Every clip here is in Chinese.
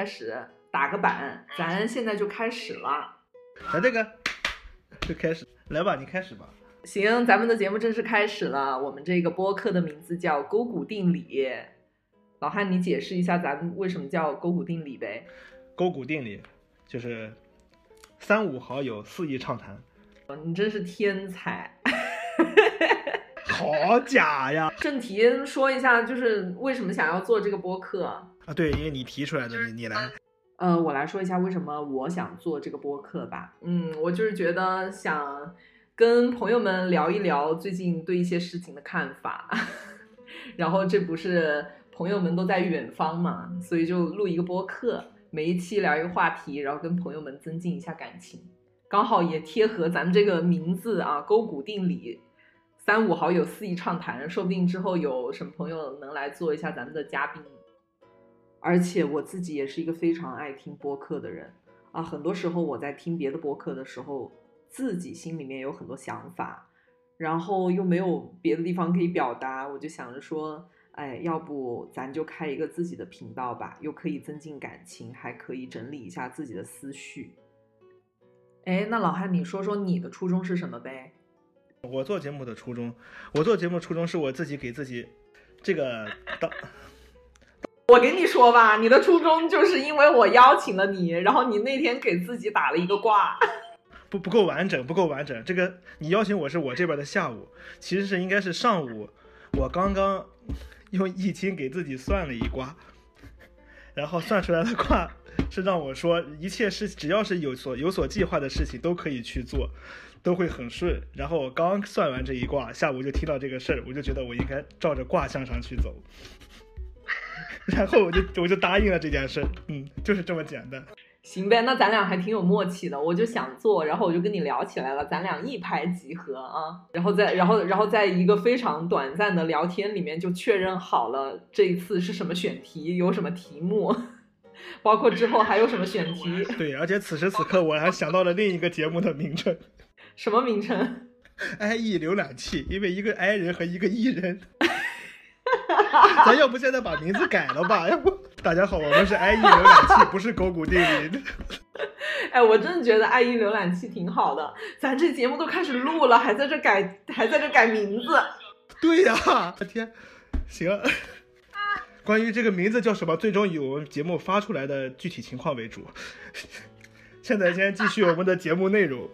开始打个板，咱现在就开始了。来这个 就开始，来吧，你开始吧。行，咱们的节目正式开始了。我们这个播客的名字叫勾股定理。老汉，你解释一下咱们为什么叫勾股定理呗？勾股定理就是三五好友肆意畅谈，你真是天才。好假呀！正题说一下，就是为什么想要做这个播客啊？对，因为你提出来的，你你来。呃，我来说一下为什么我想做这个播客吧。嗯，我就是觉得想跟朋友们聊一聊最近对一些事情的看法，然后这不是朋友们都在远方嘛，所以就录一个播客，每一期聊一个话题，然后跟朋友们增进一下感情，刚好也贴合咱们这个名字啊，勾股定理。三五好友肆意畅谈，说不定之后有什么朋友能来做一下咱们的嘉宾。而且我自己也是一个非常爱听播客的人啊，很多时候我在听别的播客的时候，自己心里面有很多想法，然后又没有别的地方可以表达，我就想着说，哎，要不咱就开一个自己的频道吧，又可以增进感情，还可以整理一下自己的思绪。哎，那老汉，你说说你的初衷是什么呗？我做节目的初衷，我做节目初衷是我自己给自己这个当。我跟你说吧，你的初衷就是因为我邀请了你，然后你那天给自己打了一个卦，不不够完整，不够完整。这个你邀请我是我这边的下午，其实是应该是上午，我刚刚用易经给自己算了一卦，然后算出来的卦是让我说一切事只要是有所有所计划的事情都可以去做。都会很顺，然后我刚算完这一卦，下午就听到这个事儿，我就觉得我应该照着卦象上去走，然后我就我就答应了这件事，嗯，就是这么简单。行呗，那咱俩还挺有默契的，我就想做，然后我就跟你聊起来了，咱俩一拍即合啊，然后在然后然后在一个非常短暂的聊天里面就确认好了这一次是什么选题，有什么题目，包括之后还有什么选题。对，而且此时此刻我还想到了另一个节目的名称。什么名称？IE 浏览器，因为一个 I 人和一个 E 人，咱要不现在把名字改了吧？要不大家好，我们是 IE 浏览器，不是狗骨定理。哎，我真的觉得 IE 浏览器挺好的，咱这节目都开始录了，还在这改，还在这改名字。对呀，天，行。关于这个名字叫什么，最终以我们节目发出来的具体情况为主。现在先继续我们的节目内容。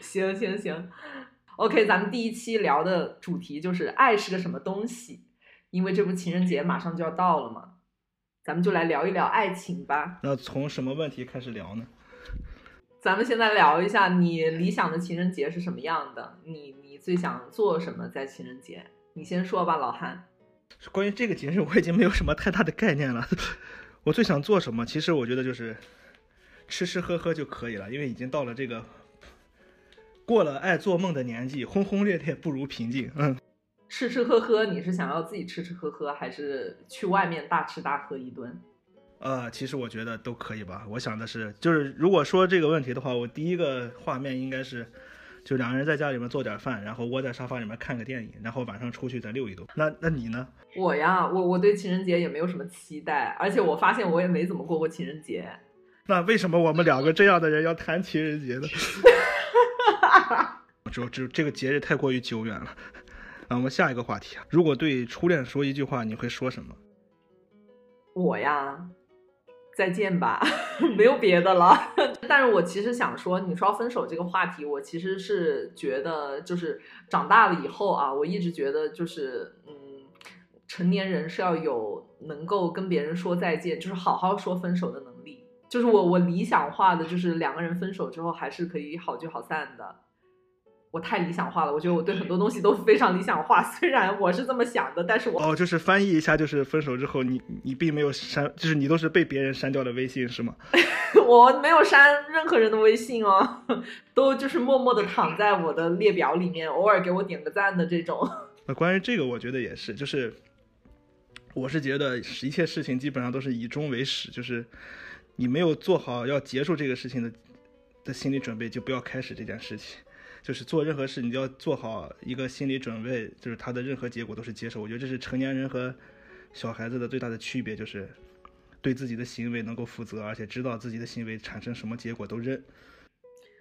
行行行，OK，咱们第一期聊的主题就是爱是个什么东西，因为这不情人节马上就要到了嘛，咱们就来聊一聊爱情吧。那从什么问题开始聊呢？咱们现在聊一下你理想的情人节是什么样的？你你最想做什么在情人节？你先说吧，老韩。关于这个节日，我已经没有什么太大的概念了。我最想做什么？其实我觉得就是吃吃喝喝就可以了，因为已经到了这个。过了爱做梦的年纪，轰轰烈烈不如平静。嗯，吃吃喝喝，你是想要自己吃吃喝喝，还是去外面大吃大喝一顿？呃，其实我觉得都可以吧。我想的是，就是如果说这个问题的话，我第一个画面应该是，就两个人在家里面做点饭，然后窝在沙发里面看个电影，然后晚上出去再溜一溜。那那你呢？我呀，我我对情人节也没有什么期待，而且我发现我也没怎么过过情人节。那为什么我们两个这样的人要谈情人节呢？这这这个节日太过于久远了，啊，我们下一个话题啊，如果对初恋说一句话，你会说什么？我呀，再见吧，没有别的了。但是我其实想说，你说分手这个话题，我其实是觉得，就是长大了以后啊，我一直觉得就是，嗯，成年人是要有能够跟别人说再见，就是好好说分手的能力。就是我我理想化的，就是两个人分手之后还是可以好聚好散的。我太理想化了，我觉得我对很多东西都非常理想化。虽然我是这么想的，但是我哦，就是翻译一下，就是分手之后，你你并没有删，就是你都是被别人删掉的微信是吗？我没有删任何人的微信哦，都就是默默的躺在我的列表里面，偶尔给我点个赞的这种。那关于这个，我觉得也是，就是我是觉得一切事情基本上都是以终为始，就是你没有做好要结束这个事情的的心理准备，就不要开始这件事情。就是做任何事，你就要做好一个心理准备，就是他的任何结果都是接受。我觉得这是成年人和小孩子的最大的区别，就是对自己的行为能够负责，而且知道自己的行为产生什么结果都认。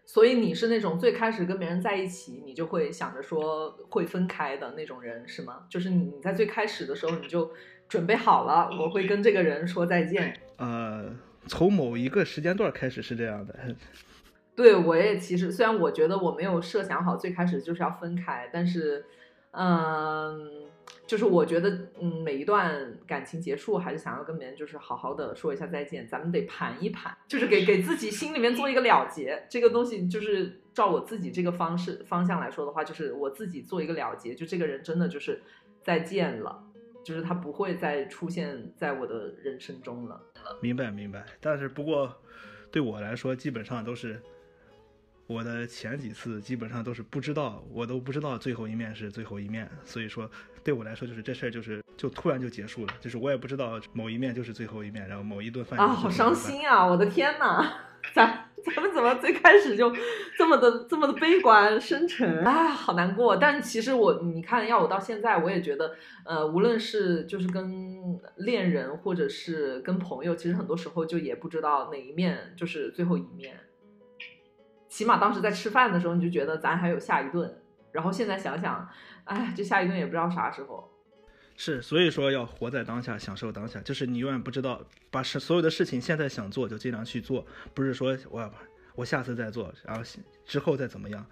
所以你是那种最开始跟别人在一起，你就会想着说会分开的那种人是吗？就是你在最开始的时候你就准备好了，我会跟这个人说再见。呃，从某一个时间段开始是这样的。对，我也其实虽然我觉得我没有设想好最开始就是要分开，但是，嗯。就是我觉得，嗯，每一段感情结束，还是想要跟别人就是好好的说一下再见。咱们得盘一盘，就是给给自己心里面做一个了结。这个东西就是照我自己这个方式方向来说的话，就是我自己做一个了结。就这个人真的就是再见了，就是他不会再出现在我的人生中了。明白明白。但是不过对我来说，基本上都是我的前几次基本上都是不知道，我都不知道最后一面是最后一面，所以说。对我来说，就是这事儿，就是就突然就结束了，就是我也不知道某一面就是最后一面，然后某一顿饭啊，好伤心啊！我的天哪，咱咱们怎么最开始就这么的这么的悲观深沉啊，好难过。但其实我你看，要我到现在，我也觉得，呃，无论是就是跟恋人，或者是跟朋友，其实很多时候就也不知道哪一面就是最后一面。起码当时在吃饭的时候，你就觉得咱还有下一顿，然后现在想想。哎，这下一顿也不知道啥时候。是，所以说要活在当下，享受当下。就是你永远不知道，把事所有的事情现在想做就尽量去做，不是说我我下次再做，然后之后再怎么样。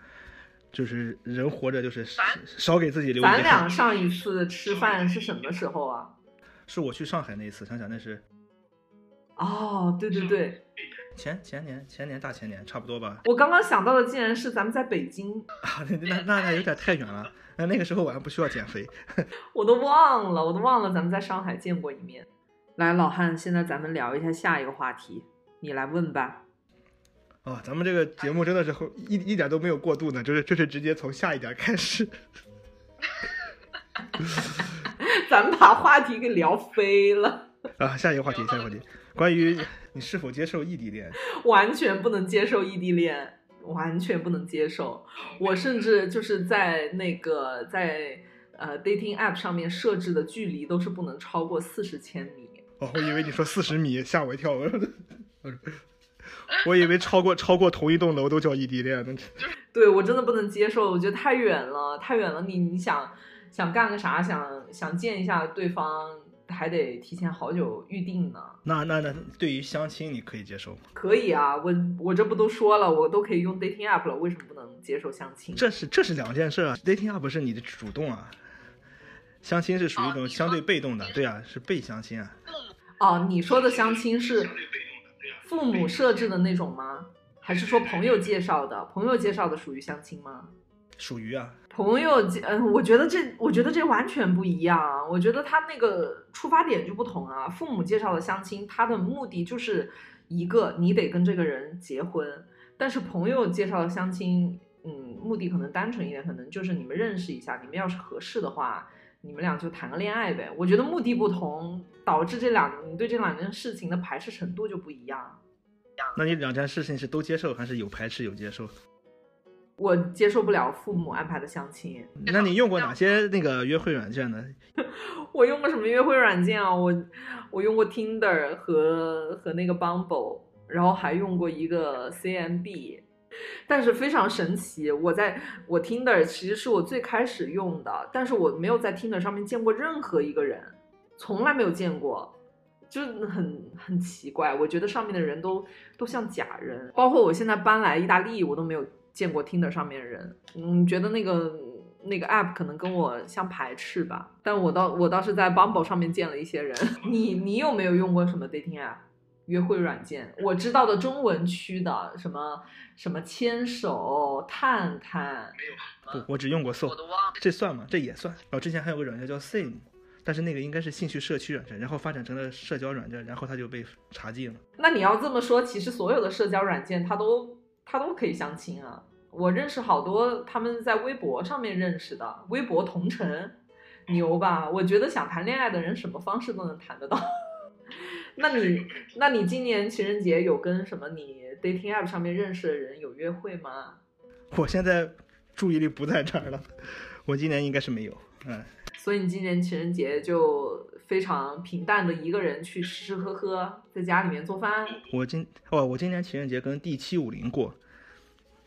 就是人活着就是少给自己留。咱俩上一次吃饭是什么时候啊？是我去上海那一次，想想那是。哦，对对对。前前年前年大前年差不多吧。我刚刚想到的竟然是咱们在北京啊，那那那有点太远了。那那个时候我还不需要减肥，我都忘了，我都忘了咱们在上海见过一面。来，老汉，现在咱们聊一下下一个话题，你来问吧。哦，咱们这个节目真的是一一点都没有过渡呢，就是就是直接从下一点开始。咱们把话题给聊飞了。啊，下一个话题，下一个话题，关于你是否接受异地恋？完全不能接受异地恋。完全不能接受，我甚至就是在那个在呃 dating app 上面设置的距离都是不能超过四十千米。哦，我以为你说四十米，吓我一跳。我以为超过超过同一栋楼都叫异地恋呢。对我真的不能接受，我觉得太远了，太远了。你你想想干个啥？想想见一下对方。还得提前好久预定呢。那那那，对于相亲你可以接受吗？可以啊，我我这不都说了，我都可以用 dating app 了，为什么不能接受相亲？这是这是两件事啊，dating app 是你的主动啊，相亲是属于一种相对被动的，对啊，是被相亲啊。哦，你说的相亲是父母设置的那种吗？还是说朋友介绍的？朋友介绍的属于相亲吗？属于啊。朋友，嗯，我觉得这，我觉得这完全不一样。我觉得他那个出发点就不同啊。父母介绍的相亲，他的目的就是一个，你得跟这个人结婚。但是朋友介绍的相亲，嗯，目的可能单纯一点，可能就是你们认识一下，你们要是合适的话，你们俩就谈个恋爱呗。我觉得目的不同，导致这两你对这两件事情的排斥程度就不一样。那你两件事情是都接受，还是有排斥有接受？我接受不了父母安排的相亲。那你用过哪些那个约会软件呢？我用过什么约会软件啊？我我用过 Tinder 和和那个 Bumble，然后还用过一个 CMB。但是非常神奇，我在我 Tinder 其实是我最开始用的，但是我没有在 Tinder 上面见过任何一个人，从来没有见过，就很很奇怪。我觉得上面的人都都像假人，包括我现在搬来意大利，我都没有。见过听的上面人，嗯，觉得那个那个 app 可能跟我相排斥吧。但我倒我倒是在 Bumble 上面见了一些人。你你有没有用过什么 dating app 约会软件？我知道的中文区的什么什么牵手、探探，没有。不，我只用过 So，这算吗？这也算。然后之前还有个软件叫 Sim，但是那个应该是兴趣社区软件，然后发展成了社交软件，然后它就被查禁了。那你要这么说，其实所有的社交软件它都它都可以相亲啊。我认识好多他们在微博上面认识的，微博同城，牛吧？我觉得想谈恋爱的人什么方式都能谈得到。那你，那你今年情人节有跟什么你 dating app 上面认识的人有约会吗？我现在注意力不在这儿了，我今年应该是没有。嗯，所以你今年情人节就非常平淡的一个人去吃吃喝喝，在家里面做饭。我今哦，我今年情人节跟 D 七五零过，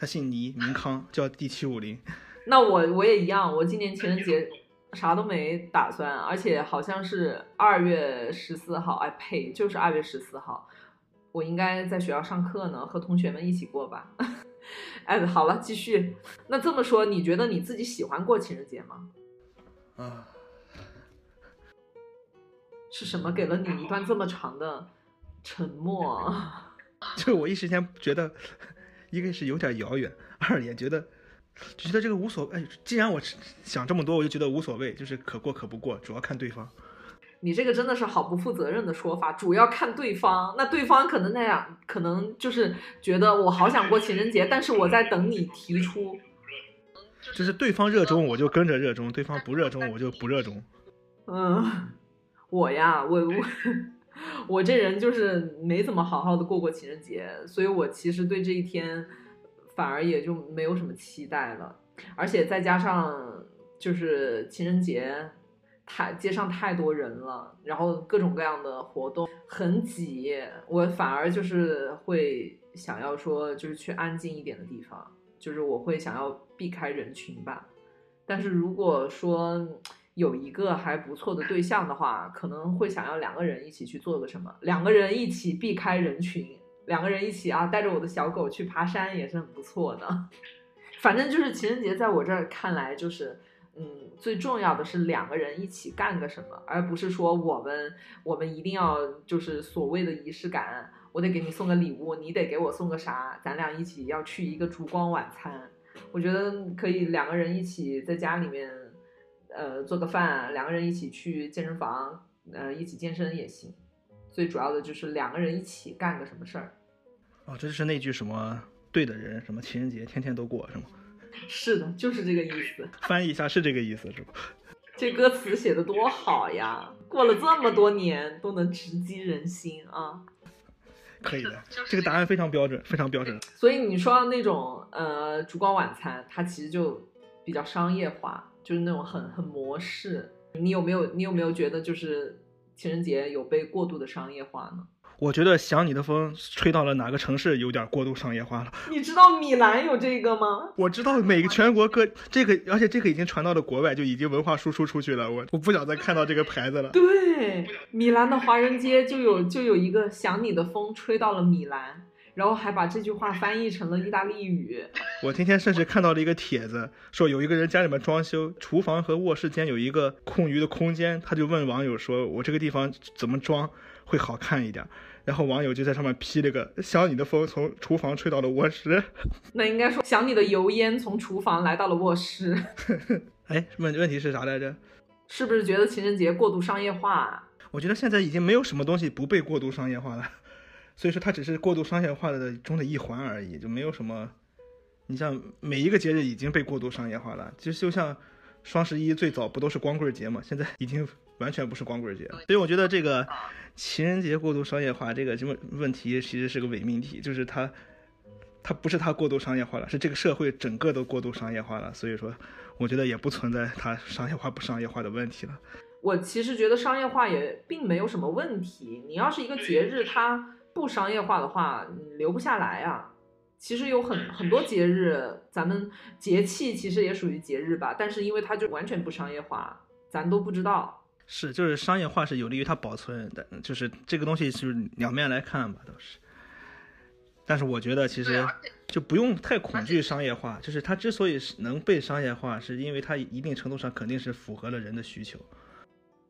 他姓倪，名康，叫 D 七五零。那我我也一样，我今年情人节啥都没打算，而且好像是二月十四号，哎呸，就是二月十四号，我应该在学校上课呢，和同学们一起过吧。哎，好了，继续。那这么说，你觉得你自己喜欢过情人节吗？啊，是什么给了你一段这么长的沉默？就我一时间觉得，一个是有点遥远，二也觉得。就觉得这个无所谓，哎，既然我想这么多，我就觉得无所谓，就是可过可不过，主要看对方。你这个真的是好不负责任的说法，主要看对方。那对方可能那样，可能就是觉得我好想过情人节，但是我在等你提出。就是对方热衷，我就跟着热衷；对方不热衷，我就不热衷。嗯，我呀，我我 我这人就是没怎么好好的过过情人节，所以我其实对这一天。反而也就没有什么期待了，而且再加上就是情人节，太街上太多人了，然后各种各样的活动很挤，我反而就是会想要说就是去安静一点的地方，就是我会想要避开人群吧。但是如果说有一个还不错的对象的话，可能会想要两个人一起去做个什么，两个人一起避开人群。两个人一起啊，带着我的小狗去爬山也是很不错的。反正就是情人节，在我这儿看来，就是嗯，最重要的是两个人一起干个什么，而不是说我们我们一定要就是所谓的仪式感，我得给你送个礼物，你得给我送个啥，咱俩一起要去一个烛光晚餐。我觉得可以两个人一起在家里面，呃，做个饭，两个人一起去健身房，呃，一起健身也行。最主要的就是两个人一起干个什么事儿，哦，这就是那句什么对的人，什么情人节天天都过，是吗？是的，就是这个意思。翻译一下是这个意思，是吧？这歌词写的多好呀！过了这么多年都能直击人心啊！可以的，这个答案非常标准，非常标准。所以你说那种呃烛光晚餐，它其实就比较商业化，就是那种很很模式。你有没有你有没有觉得就是？情人节有被过度的商业化呢？我觉得想你的风吹到了哪个城市有点过度商业化了。你知道米兰有这个吗？我知道每个全国各这个，而且这个已经传到了国外，就已经文化输出出去了。我我不想再看到这个牌子了。对，米兰的华人街就有就有一个想你的风吹到了米兰。然后还把这句话翻译成了意大利语。我今天甚至看到了一个帖子，说有一个人家里面装修，厨房和卧室间有一个空余的空间，他就问网友说：“我这个地方怎么装会好看一点？”然后网友就在上面批了个“想你的风从厨房吹到了卧室”。那应该说“想你的油烟从厨房来到了卧室”。哎，问问题是啥来着？是不是觉得情人节过度商业化？我觉得现在已经没有什么东西不被过度商业化了。所以说，它只是过度商业化的中的一环而已，就没有什么。你像每一个节日已经被过度商业化了，就就像双十一最早不都是光棍节嘛，现在已经完全不是光棍节了。所以我觉得这个情人节过度商业化这个什么问题，其实是个伪命题，就是它它不是它过度商业化了，是这个社会整个都过度商业化了。所以说，我觉得也不存在它商业化不商业化的问题了。我其实觉得商业化也并没有什么问题。你要是一个节日，它不商业化的话，留不下来啊。其实有很很多节日，咱们节气其实也属于节日吧，但是因为它就完全不商业化，咱都不知道。是，就是商业化是有利于它保存的，就是这个东西就是两面来看吧，都是。但是我觉得其实就不用太恐惧商业化，就是它之所以是能被商业化，是因为它一定程度上肯定是符合了人的需求。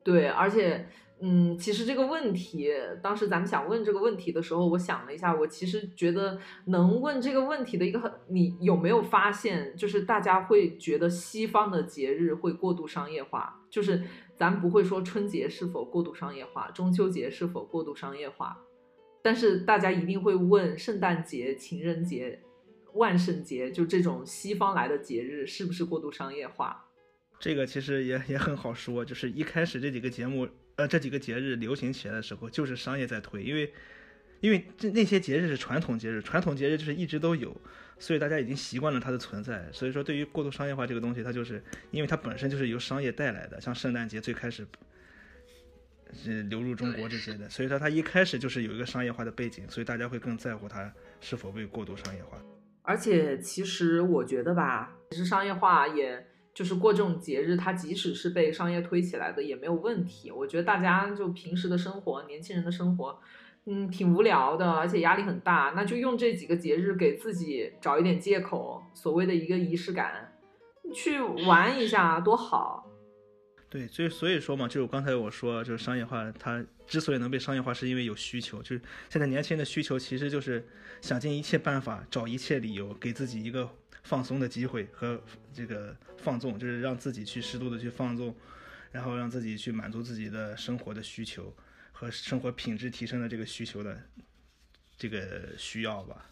对，而且。嗯，其实这个问题，当时咱们想问这个问题的时候，我想了一下，我其实觉得能问这个问题的一个很，你有没有发现，就是大家会觉得西方的节日会过度商业化，就是咱不会说春节是否过度商业化，中秋节是否过度商业化，但是大家一定会问圣诞节、情人节、万圣节，就这种西方来的节日是不是过度商业化？这个其实也也很好说，就是一开始这几个节目。呃，这几个节日流行起来的时候，就是商业在推，因为因为这那些节日是传统节日，传统节日就是一直都有，所以大家已经习惯了它的存在。所以说，对于过度商业化这个东西，它就是因为它本身就是由商业带来的，像圣诞节最开始是流入中国这些的，所以说它一开始就是有一个商业化的背景，所以大家会更在乎它是否被过度商业化。而且，其实我觉得吧，其实商业化也。就是过这种节日，它即使是被商业推起来的也没有问题。我觉得大家就平时的生活，年轻人的生活，嗯，挺无聊的，而且压力很大。那就用这几个节日给自己找一点借口，所谓的一个仪式感，去玩一下多好。对，所以所以说嘛，就是刚才我说，就是商业化，它之所以能被商业化，是因为有需求。就是现在年轻人的需求，其实就是想尽一切办法，找一切理由，给自己一个。放松的机会和这个放纵，就是让自己去适度的去放纵，然后让自己去满足自己的生活的需求和生活品质提升的这个需求的这个需要吧。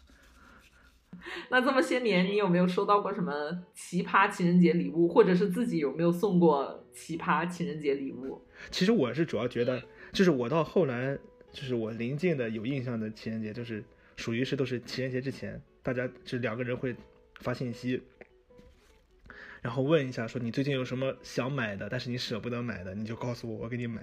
那这么些年，你有没有收到过什么奇葩情人节礼物，或者是自己有没有送过奇葩情人节礼物？其实我是主要觉得，就是我到后来，就是我临近的有印象的情人节，就是属于是都是情人节之前，大家就两个人会。发信息，然后问一下，说你最近有什么想买的，但是你舍不得买的，你就告诉我，我给你买。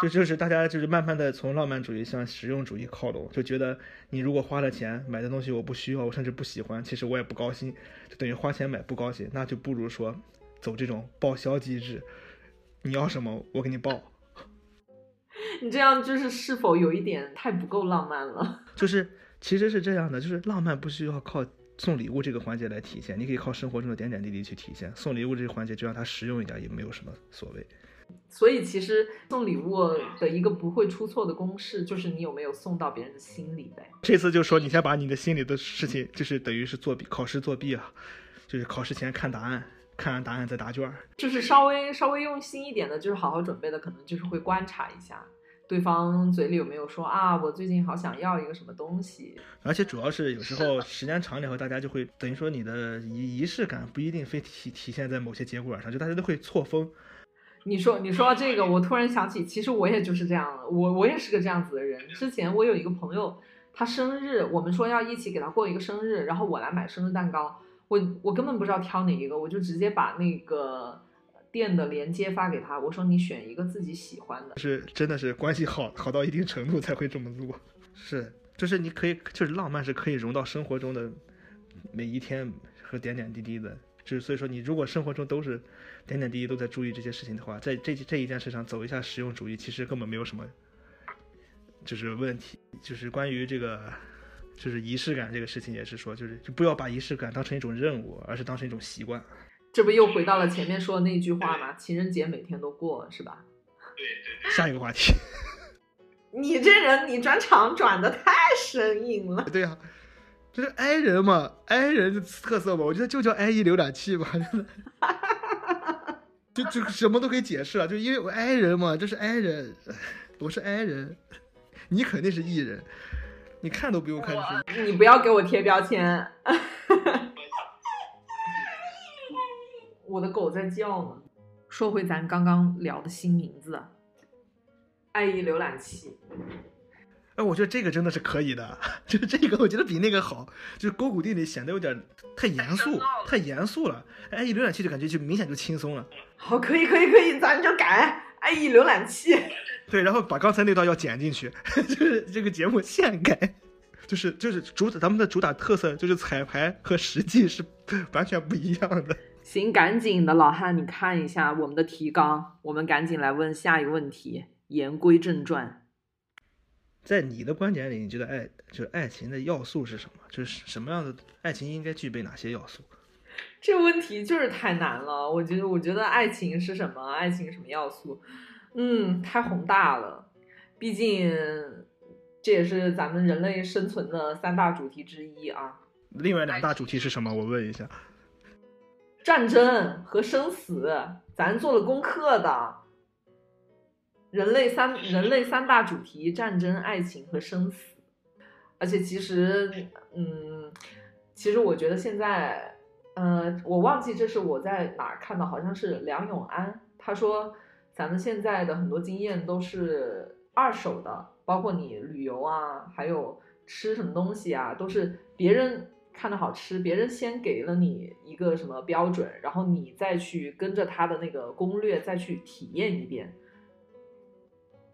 就就是大家就是慢慢的从浪漫主义向实用主义靠拢，就觉得你如果花了钱买的东西我不需要，我甚至不喜欢，其实我也不高兴，就等于花钱买不高兴，那就不如说走这种报销机制，你要什么我给你报。你这样就是是否有一点太不够浪漫了？就是其实是这样的，就是浪漫不需要靠。送礼物这个环节来体现，你可以靠生活中的点点滴滴去体现。送礼物这个环节就让它实用一点，也没有什么所谓。所以其实送礼物的一个不会出错的公式，就是你有没有送到别人的心里呗。这次就说你先把你的心里的事情，就是等于是作弊，考试作弊啊，就是考试前看答案，看完答案再答卷。就是稍微稍微用心一点的，就是好好准备的，可能就是会观察一下。对方嘴里有没有说啊？我最近好想要一个什么东西？而且主要是有时候时间长了以后，大家就会等于说你的仪仪式感不一定非体体现在某些节骨眼上，就大家都会错峰。你说你说到这个，我突然想起，其实我也就是这样的，我我也是个这样子的人。之前我有一个朋友，他生日，我们说要一起给他过一个生日，然后我来买生日蛋糕，我我根本不知道挑哪一个，我就直接把那个。店的链接发给他，我说你选一个自己喜欢的，是真的是关系好好到一定程度才会这么做，是就是你可以就是浪漫是可以融到生活中的每一天和点点滴滴的，就是所以说你如果生活中都是点点滴滴都在注意这些事情的话，在这这一件事上走一下实用主义，其实根本没有什么就是问题，就是关于这个就是仪式感这个事情也是说，就是就不要把仪式感当成一种任务，而是当成一种习惯。这不又回到了前面说的那句话吗？情人节每天都过，是吧？对对。下一个话题。你这人，你转场转的太生硬了。对呀，这是 i 人嘛，i 人的特色嘛，我觉得就叫 i e 浏览器吧，真的。就就什么都可以解释了，就因为我 i 人嘛，这是 i 人，我是 i 人，你肯定是 e 人，你看都不用看就是。你不要给我贴标签。我的狗在叫呢。说回咱刚刚聊的新名字，爱意浏览器。哎，我觉得这个真的是可以的，就是这个，我觉得比那个好。就是勾股定理显得有点太严肃，太严肃了。哎，一浏览器就感觉就明显就轻松了。好，可以，可以，可以，咱就改 IE 浏览器。对，然后把刚才那段要剪进去，就是这个节目现改，就是就是主打咱们的主打特色就是彩排和实际是完全不一样的。行，赶紧的，老汉，你看一下我们的提纲，我们赶紧来问下一个问题。言归正传，在你的观点里，你觉得爱就是爱情的要素是什么？就是什么样的爱情应该具备哪些要素？这个问题就是太难了。我觉得，我觉得爱情是什么？爱情什么要素？嗯，太宏大了。毕竟这也是咱们人类生存的三大主题之一啊。另外两大主题是什么？我问一下。战争和生死，咱做了功课的。人类三人类三大主题：战争、爱情和生死。而且其实，嗯，其实我觉得现在，呃，我忘记这是我在哪儿看到，好像是梁永安他说，咱们现在的很多经验都是二手的，包括你旅游啊，还有吃什么东西啊，都是别人看着好吃，别人先给了你一个什么标准，然后你再去跟着他的那个攻略再去体验一遍。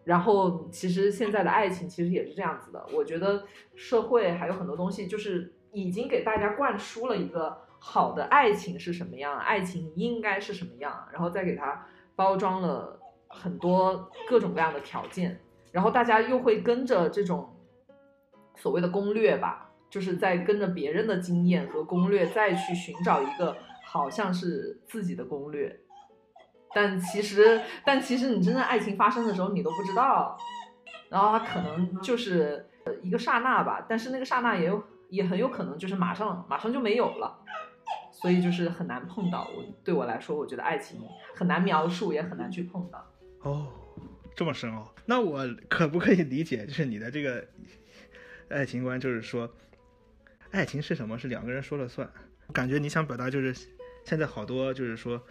然后其实现在的爱情其实也是这样子的，我觉得社会还有很多东西就是已经给大家灌输了一个好的爱情是什么样，爱情应该是什么样，然后再给它包装了很多各种各样的条件。然后大家又会跟着这种所谓的攻略吧，就是在跟着别人的经验和攻略再去寻找一个好像是自己的攻略，但其实但其实你真正爱情发生的时候你都不知道，然后它可能就是一个刹那吧，但是那个刹那也有也很有可能就是马上马上就没有了，所以就是很难碰到。我对我来说，我觉得爱情很难描述，也很难去碰到。哦。这么深奥，那我可不可以理解，就是你的这个爱情观，就是说，爱情是什么？是两个人说了算。感觉你想表达就是，现在好多就是说，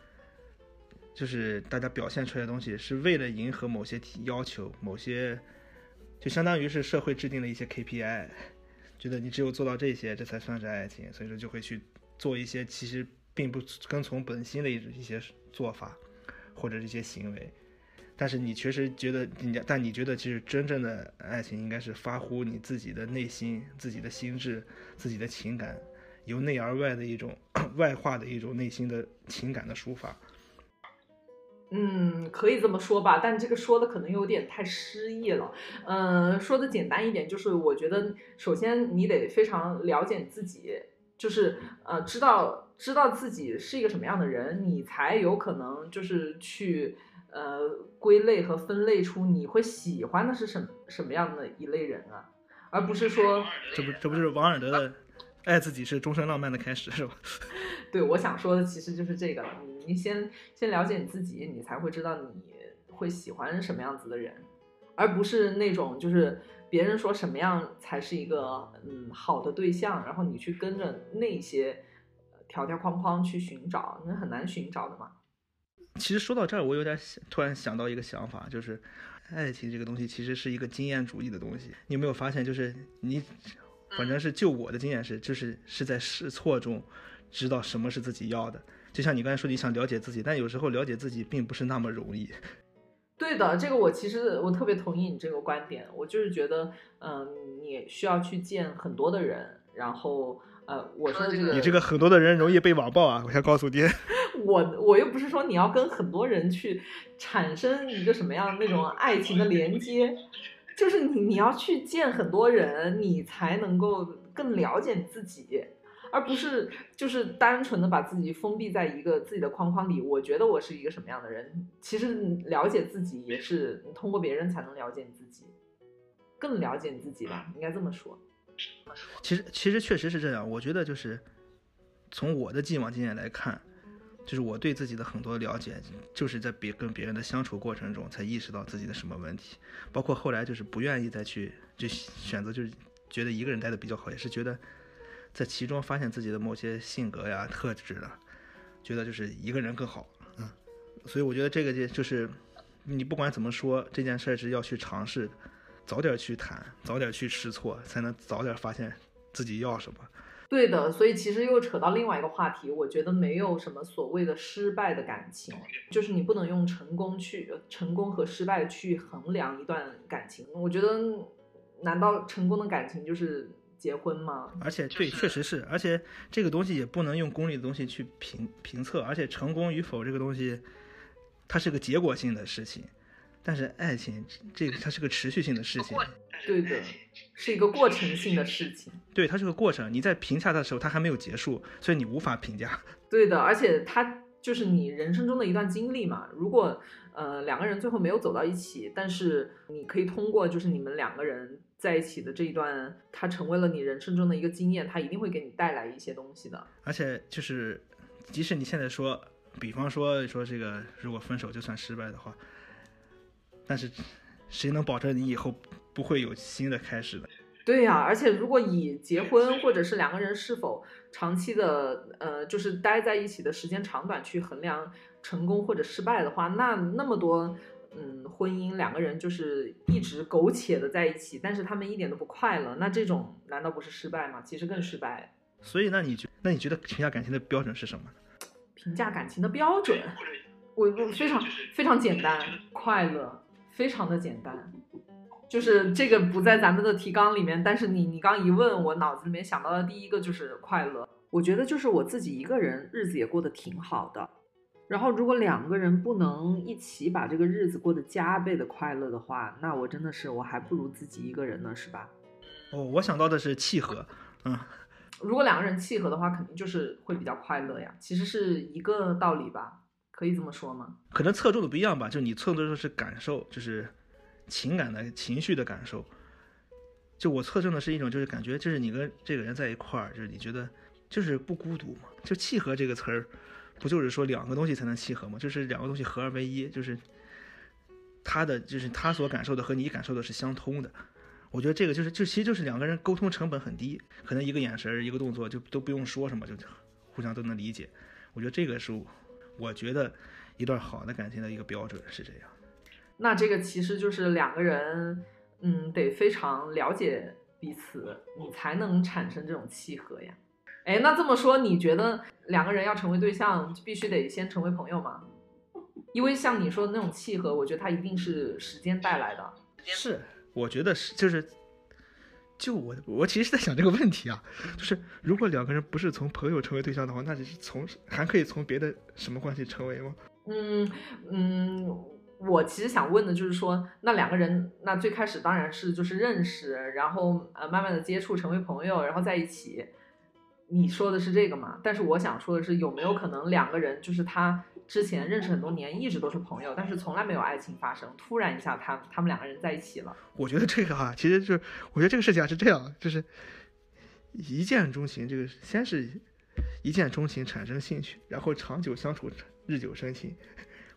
就是大家表现出来的东西是为了迎合某些要求，某些就相当于是社会制定的一些 KPI，觉得你只有做到这些，这才算是爱情，所以说就会去做一些其实并不跟从本心的一一些做法或者一些行为。但是你确实觉得你，但你觉得其实真正的爱情应该是发乎你自己的内心、自己的心智、自己的情感，由内而外的一种 外化的一种内心的情感的抒发。嗯，可以这么说吧，但这个说的可能有点太诗意了。嗯，说的简单一点，就是我觉得首先你得非常了解自己，就是呃，知道知道自己是一个什么样的人，你才有可能就是去。呃，归类和分类出你会喜欢的是什什么样的一类人啊，而不是说这不这不就是王尔德的爱自己是终身浪漫的开始是吧？对，我想说的其实就是这个，你先先了解你自己，你才会知道你会喜欢什么样子的人，而不是那种就是别人说什么样才是一个嗯好的对象，然后你去跟着那些条条框框去寻找，那很难寻找的嘛。其实说到这儿，我有点想突然想到一个想法，就是爱情这个东西其实是一个经验主义的东西。你有没有发现，就是你，反正是就我的经验是，就是是在试错中知道什么是自己要的。就像你刚才说，你想了解自己，但有时候了解自己并不是那么容易。对的，这个我其实我特别同意你这个观点。我就是觉得，嗯，你需要去见很多的人，然后。呃，我说这个，你这个很多的人容易被网暴啊！我先告诉你，我我又不是说你要跟很多人去产生一个什么样那种爱情的连接，就是你你要去见很多人，你才能够更了解你自己，而不是就是单纯的把自己封闭在一个自己的框框里。我觉得我是一个什么样的人，其实了解自己也是通过别人才能了解你自己，更了解你自己吧，应该这么说。其实，其实确实是这样。我觉得就是从我的既往经验来看，就是我对自己的很多了解，就是在别跟别人的相处过程中才意识到自己的什么问题。包括后来就是不愿意再去就选择，就是觉得一个人待的比较好，也是觉得在其中发现自己的某些性格呀、特质了，觉得就是一个人更好。嗯，所以我觉得这个就就是你不管怎么说，这件事是要去尝试。早点去谈，早点去试错，才能早点发现自己要什么。对的，所以其实又扯到另外一个话题，我觉得没有什么所谓的失败的感情，就是你不能用成功去成功和失败去衡量一段感情。我觉得，难道成功的感情就是结婚吗？而且对，确实是，而且这个东西也不能用功利的东西去评评测，而且成功与否这个东西，它是个结果性的事情。但是爱情，这个它是个持续性的事情，对的，是一个过程性的事情。对，它是个过程。你在评价它的时候，它还没有结束，所以你无法评价。对的，而且它就是你人生中的一段经历嘛。如果呃两个人最后没有走到一起，但是你可以通过就是你们两个人在一起的这一段，它成为了你人生中的一个经验，它一定会给你带来一些东西的。而且就是，即使你现在说，比方说说这个，如果分手就算失败的话。但是，谁能保证你以后不会有新的开始呢？对呀，而且如果以结婚或者是两个人是否长期的，呃，就是待在一起的时间长短去衡量成功或者失败的话，那那么多嗯，婚姻两个人就是一直苟且的在一起，但是他们一点都不快乐，那这种难道不是失败吗？其实更失败。所以，那你觉那你觉得评价感情的标准是什么？评价感情的标准，我我非常非常简单，快乐，非常的简单，就是这个不在咱们的提纲里面，但是你你刚一问我脑子里面想到的第一个就是快乐。我觉得就是我自己一个人日子也过得挺好的。然后，如果两个人不能一起把这个日子过得加倍的快乐的话，那我真的是我还不如自己一个人呢，是吧？哦，我想到的是契合，嗯，如果两个人契合的话，肯定就是会比较快乐呀。其实是一个道理吧，可以这么说吗？可能侧重的不一样吧，就你侧重的是感受，就是情感的情绪的感受。就我侧重的是一种，就是感觉，就是你跟这个人在一块儿，就是你觉得就是不孤独嘛。就契合这个词儿。不就是说两个东西才能契合吗？就是两个东西合二为一，就是他的就是他所感受的和你感受的是相通的。我觉得这个就是就其实就是两个人沟通成本很低，可能一个眼神一个动作就都不用说什么，就互相都能理解。我觉得这个是我觉得一段好的感情的一个标准是这样。那这个其实就是两个人，嗯，得非常了解彼此，你才能产生这种契合呀。哎，那这么说，你觉得两个人要成为对象，必须得先成为朋友吗？因为像你说的那种契合，我觉得它一定是时间带来的。是，我觉得是，就是，就我我其实是在想这个问题啊，就是如果两个人不是从朋友成为对象的话，那只是从还可以从别的什么关系成为吗？嗯嗯，我其实想问的就是说，那两个人，那最开始当然是就是认识，然后呃慢慢的接触成为朋友，然后在一起。你说的是这个吗？但是我想说的是，有没有可能两个人就是他之前认识很多年，一直都是朋友，但是从来没有爱情发生，突然一下他他们两个人在一起了？我觉得这个哈，其实就是我觉得这个事情啊是这样，就是一见钟情，这个先是一见钟情产生兴趣，然后长久相处日久生情。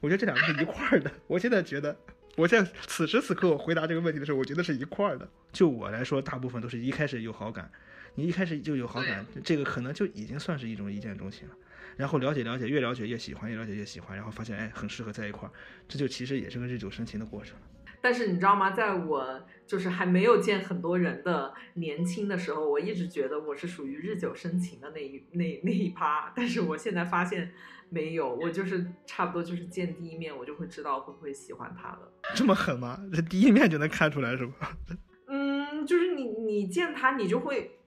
我觉得这两个是一块儿的。我现在觉得，我现在此时此刻我回答这个问题的时候，我觉得是一块儿的。就我来说，大部分都是一开始有好感。你一开始就有好感，这个可能就已经算是一种一见钟情了。然后了解了解，越了解越喜欢，越了解越喜欢，然后发现哎，很适合在一块儿，这就其实也是个日久生情的过程。但是你知道吗？在我就是还没有见很多人的年轻的时候，我一直觉得我是属于日久生情的那一那那一趴。但是我现在发现没有，我就是差不多就是见第一面，我就会知道会不会喜欢他了。这么狠吗？这第一面就能看出来是吧？嗯，就是你你见他，你就会。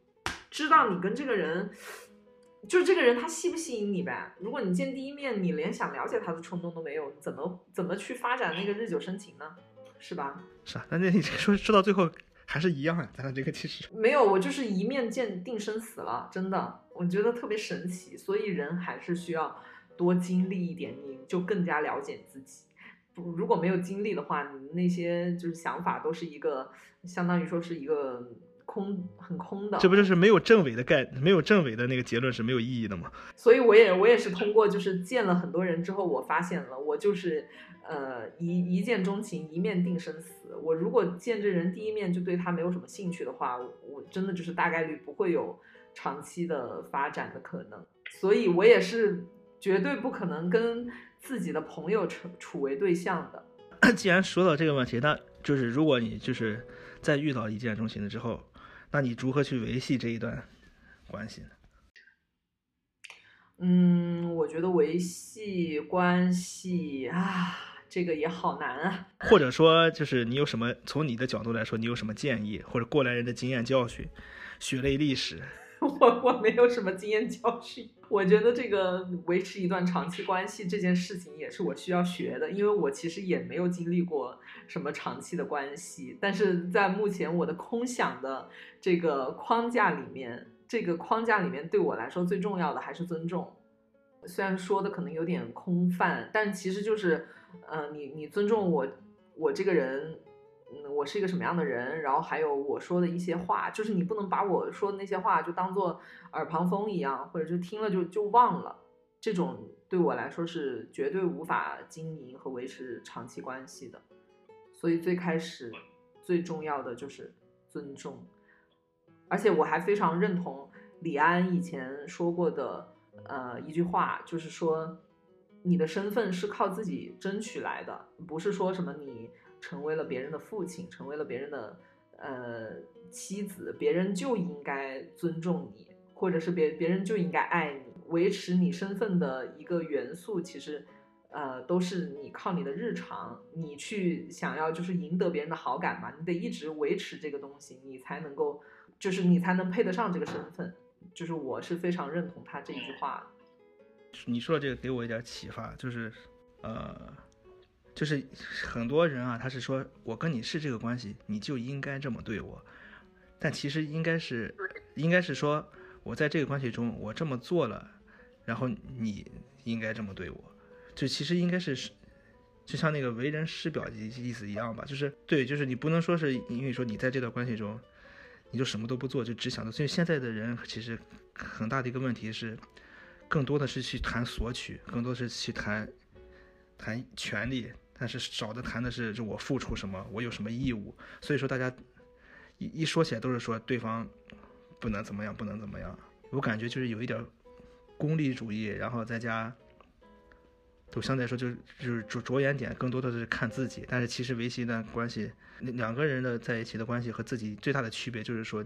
知道你跟这个人，就是这个人他吸不吸引你呗？如果你见第一面，你连想了解他的冲动都没有，怎么怎么去发展那个日久生情呢？是吧？是啊，那那你说说到最后还是一样啊？咱俩这个其实没有，我就是一面见定生死了，真的，我觉得特别神奇。所以人还是需要多经历一点，你就更加了解自己。不，如果没有经历的话，你那些就是想法都是一个，相当于说是一个。空很空的，这不就是没有证伪的概，没有证伪的那个结论是没有意义的吗？所以我也我也是通过就是见了很多人之后，我发现了我就是呃一一见钟情，一面定生死。我如果见这人第一面就对他没有什么兴趣的话，我真的就是大概率不会有长期的发展的可能。所以我也是绝对不可能跟自己的朋友处处为对象的。既然说到这个问题，那就是如果你就是在遇到一见钟情了之后。那你如何去维系这一段关系呢？嗯，我觉得维系关系啊，这个也好难啊。或者说，就是你有什么从你的角度来说，你有什么建议，或者过来人的经验教训、血泪历史？我我没有什么经验教训。我觉得这个维持一段长期关系这件事情也是我需要学的，因为我其实也没有经历过什么长期的关系。但是在目前我的空想的这个框架里面，这个框架里面对我来说最重要的还是尊重。虽然说的可能有点空泛，但其实就是，呃，你你尊重我，我这个人。我是一个什么样的人？然后还有我说的一些话，就是你不能把我说的那些话就当做耳旁风一样，或者就听了就就忘了。这种对我来说是绝对无法经营和维持长期关系的。所以最开始最重要的就是尊重，而且我还非常认同李安以前说过的呃一句话，就是说，你的身份是靠自己争取来的，不是说什么你成为了别人的父亲，成为了别人的呃妻子，别人就应该尊重你，或者是别别人就应该爱你。维持你身份的一个元素，其实呃都是你靠你的日常，你去想要就是赢得别人的好感嘛，你得一直维持这个东西，你才能够就是你才能配得上这个身份。就是我是非常认同他这一句话。你说的这个给我一点启发，就是，呃，就是很多人啊，他是说我跟你是这个关系，你就应该这么对我，但其实应该是，应该是说我在这个关系中我这么做了，然后你应该这么对我，就其实应该是，就像那个为人师表意意思一样吧，就是对，就是你不能说是因为说你在这段关系中，你就什么都不做，就只想着，所以现在的人其实很大的一个问题是。更多的是去谈索取，更多是去谈谈权利，但是少的谈的是就我付出什么，我有什么义务。所以说大家一一说起来都是说对方不能怎么样，不能怎么样。我感觉就是有一点功利主义，然后再加，就相对来说就是就是着着眼点更多的是看自己。但是其实维系一段关系，两个人的在一起的关系和自己最大的区别就是说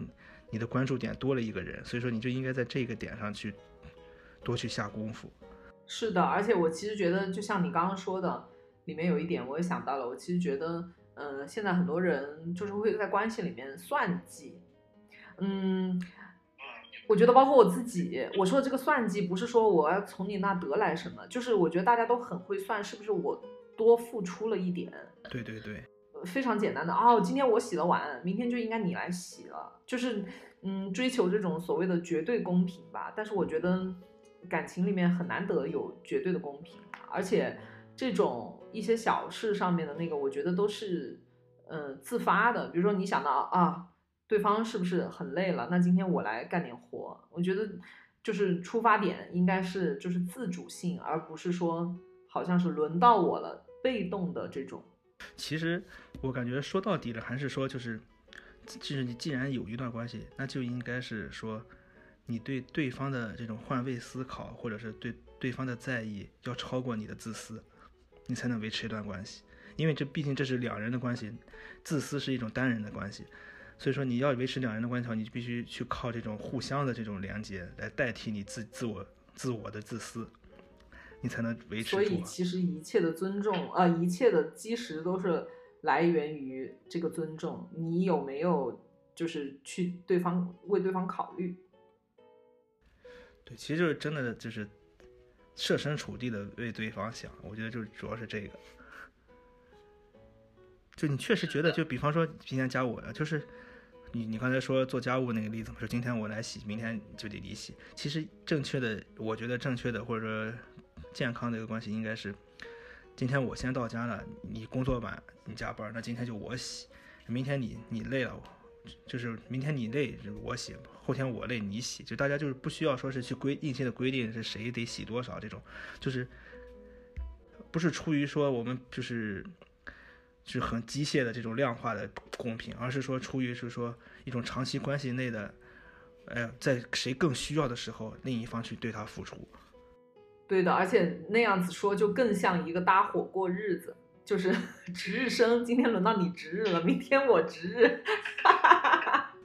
你的关注点多了一个人，所以说你就应该在这个点上去。多去下功夫，是的，而且我其实觉得，就像你刚刚说的，里面有一点我也想到了。我其实觉得，嗯，现在很多人就是会在关系里面算计，嗯，我觉得包括我自己，我说的这个算计不是说我要从你那得来什么，就是我觉得大家都很会算，是不是我多付出了一点？对对对，非常简单的哦，今天我洗了碗，明天就应该你来洗了，就是嗯，追求这种所谓的绝对公平吧。但是我觉得。感情里面很难得有绝对的公平，而且这种一些小事上面的那个，我觉得都是，呃，自发的。比如说你想到啊，对方是不是很累了？那今天我来干点活。我觉得就是出发点应该是就是自主性，而不是说好像是轮到我了，被动的这种。其实我感觉说到底了，还是说就是，就是你既然有一段关系，那就应该是说。你对对方的这种换位思考，或者是对对方的在意，要超过你的自私，你才能维持一段关系。因为这毕竟这是两人的关系，自私是一种单人的关系，所以说你要维持两人的关系，你就必须去靠这种互相的这种连接来代替你自自我自我的自私，你才能维持。所以其实一切的尊重，呃，一切的基石都是来源于这个尊重。你有没有就是去对方为对方考虑？对，其实就是真的就是设身处地的为对方想，我觉得就主要是这个。就你确实觉得，就比方说今天加我的，就是你你刚才说做家务那个例子嘛，说今天我来洗，明天就得你洗。其实正确的，我觉得正确的或者说健康的一个关系应该是，今天我先到家了，你工作晚，你加班，那今天就我洗，明天你你累了。就是明天你累我洗，后天我累你洗，就大家就是不需要说是去规硬性的规定是谁得洗多少这种，就是不是出于说我们就是就是很机械的这种量化的公平，而是说出于是说一种长期关系内的，呃，在谁更需要的时候，另一方去对他付出。对的，而且那样子说就更像一个搭伙过日子。就是 值日生，今天轮到你值日了，明天我值日。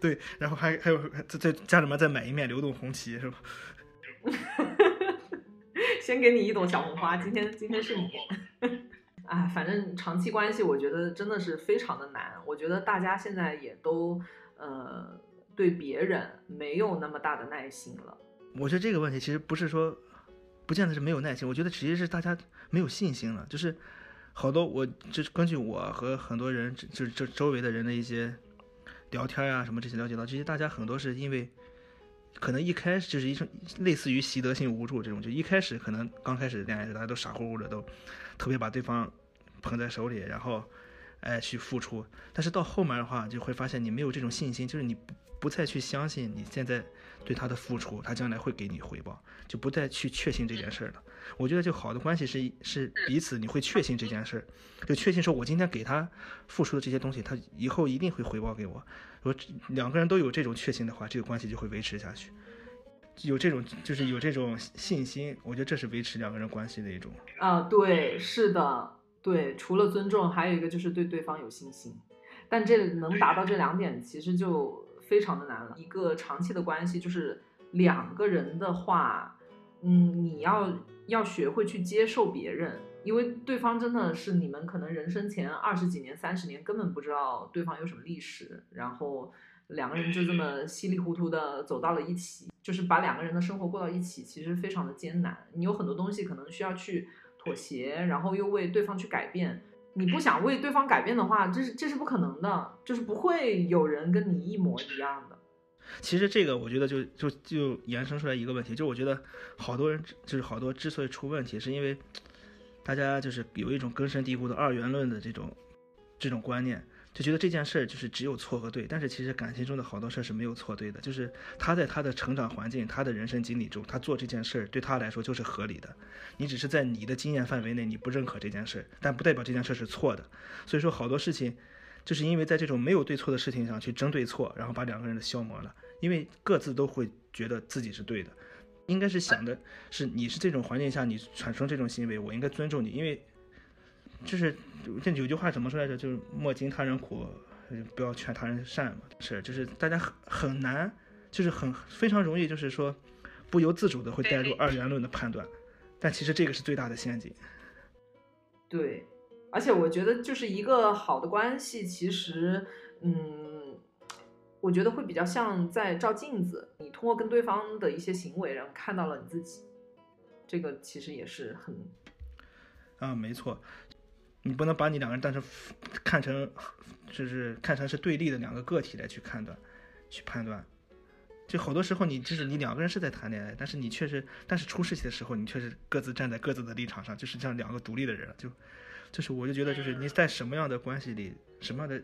对，然后还还有在在家里面再买一面流动红旗，是吧？先给你一朵小红花，今天今天是你。啊，反正长期关系，我觉得真的是非常的难。我觉得大家现在也都呃对别人没有那么大的耐心了。我觉得这个问题其实不是说不见得是没有耐心，我觉得其实是大家没有信心了，就是。好多我就是根据我和很多人，就是这周围的人的一些聊天啊什么这些了解到，其实大家很多是因为可能一开始就是一种类似于习得性无助这种，就一开始可能刚开始恋爱时大家都傻乎乎的，都特别把对方捧在手里，然后哎去付出，但是到后面的话就会发现你没有这种信心，就是你不不再去相信你现在对他的付出，他将来会给你回报，就不再去确信这件事儿了。我觉得就好的关系是是彼此你会确信这件事儿，就确信说我今天给他付出的这些东西，他以后一定会回报给我。如果两个人都有这种确信的话，这个关系就会维持下去。有这种就是有这种信心，我觉得这是维持两个人关系的一种啊，对，是的，对，除了尊重，还有一个就是对对方有信心。但这能达到这两点，其实就非常的难了。一个长期的关系，就是两个人的话，嗯，你要要学会去接受别人，因为对方真的是你们可能人生前二十几年、三十年根本不知道对方有什么历史，然后两个人就这么稀里糊涂的走到了一起，就是把两个人的生活过到一起，其实非常的艰难。你有很多东西可能需要去妥协，然后又为对方去改变。你不想为对方改变的话，这是这是不可能的，就是不会有人跟你一模一样的。其实这个我觉得就就就延伸出来一个问题，就我觉得好多人就是好多之所以出问题，是因为大家就是有一种根深蒂固的二元论的这种这种观念。就觉得这件事儿就是只有错和对，但是其实感情中的好多事儿是没有错对的。就是他在他的成长环境、他的人生经历中，他做这件事儿对他来说就是合理的。你只是在你的经验范围内，你不认可这件事儿，但不代表这件事儿是错的。所以说，好多事情就是因为在这种没有对错的事情上去争对错，然后把两个人的消磨了。因为各自都会觉得自己是对的，应该是想的是你是这种环境下你产生这种行为，我应该尊重你，因为。就是这有句话怎么说来着？就是莫经他人苦，不要劝他人善嘛。是，就是大家很很难，就是很非常容易，就是说不由自主的会带入二元论的判断。但其实这个是最大的陷阱。对，而且我觉得就是一个好的关系，其实，嗯，我觉得会比较像在照镜子，你通过跟对方的一些行为，然后看到了你自己。这个其实也是很，啊，没错。你不能把你两个人当成看成，就是看成是对立的两个个体来去判断，去判断。就好多时候你就是你两个人是在谈恋爱，但是你确实，但是出事情的时候你确实各自站在各自的立场上，就是像两个独立的人。就，就是我就觉得就是你在什么样的关系里，什么样的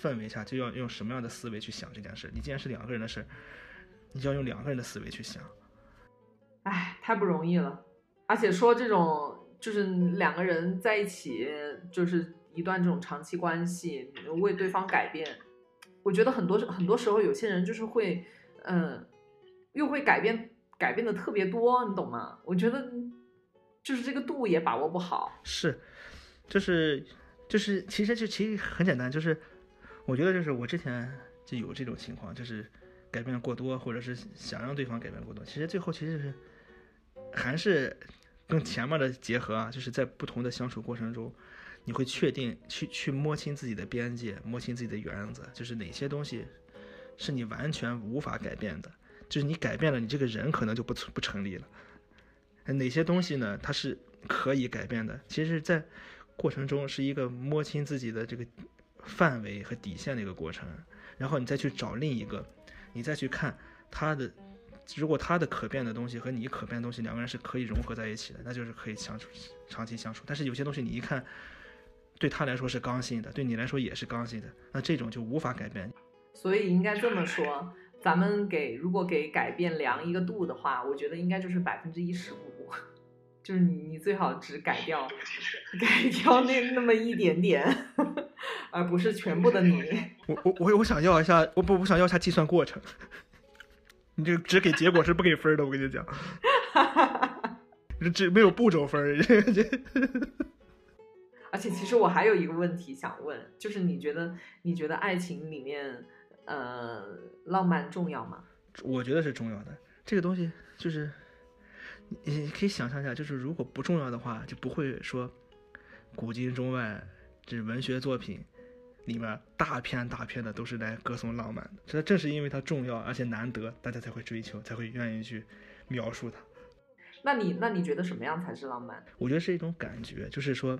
氛围下，就要用什么样的思维去想这件事。你既然是两个人的事，你就要用两个人的思维去想。哎，太不容易了，而且说这种。就是两个人在一起，就是一段这种长期关系，为对方改变。我觉得很多很多时候，有些人就是会，嗯，又会改变，改变的特别多，你懂吗？我觉得就是这个度也把握不好。是，就是就是，其实就其实很简单，就是我觉得就是我之前就有这种情况，就是改变过多，或者是想让对方改变过多，其实最后其实就是还是。跟前面的结合啊，就是在不同的相处过程中，你会确定去去摸清自己的边界，摸清自己的原则，就是哪些东西是你完全无法改变的，就是你改变了，你这个人可能就不不成立了。哪些东西呢？它是可以改变的。其实，在过程中是一个摸清自己的这个范围和底线的一个过程，然后你再去找另一个，你再去看他的。如果他的可变的东西和你可变的东西两个人是可以融合在一起的，那就是可以相处长期相处。但是有些东西你一看，对他来说是刚性的，对你来说也是刚性的，那这种就无法改变。所以应该这么说，咱们给如果给改变量一个度的话，我觉得应该就是百分之一十五，就是你你最好只改掉改掉那那么一点点，而不是全部的你。我我我我想要一下，我不我想要一下计算过程。你这只给结果是不给分的，我跟你讲，这这没有步骤分。而且其实我还有一个问题想问，就是你觉得你觉得爱情里面，呃，浪漫重要吗？我觉得是重要的。这个东西就是，你可以想象一下，就是如果不重要的话，就不会说古今中外这文学作品。里面大片大片的都是来歌颂浪漫的，这正是因为它重要而且难得，大家才会追求，才会愿意去描述它。那你那你觉得什么样才是浪漫？我觉得是一种感觉，就是说，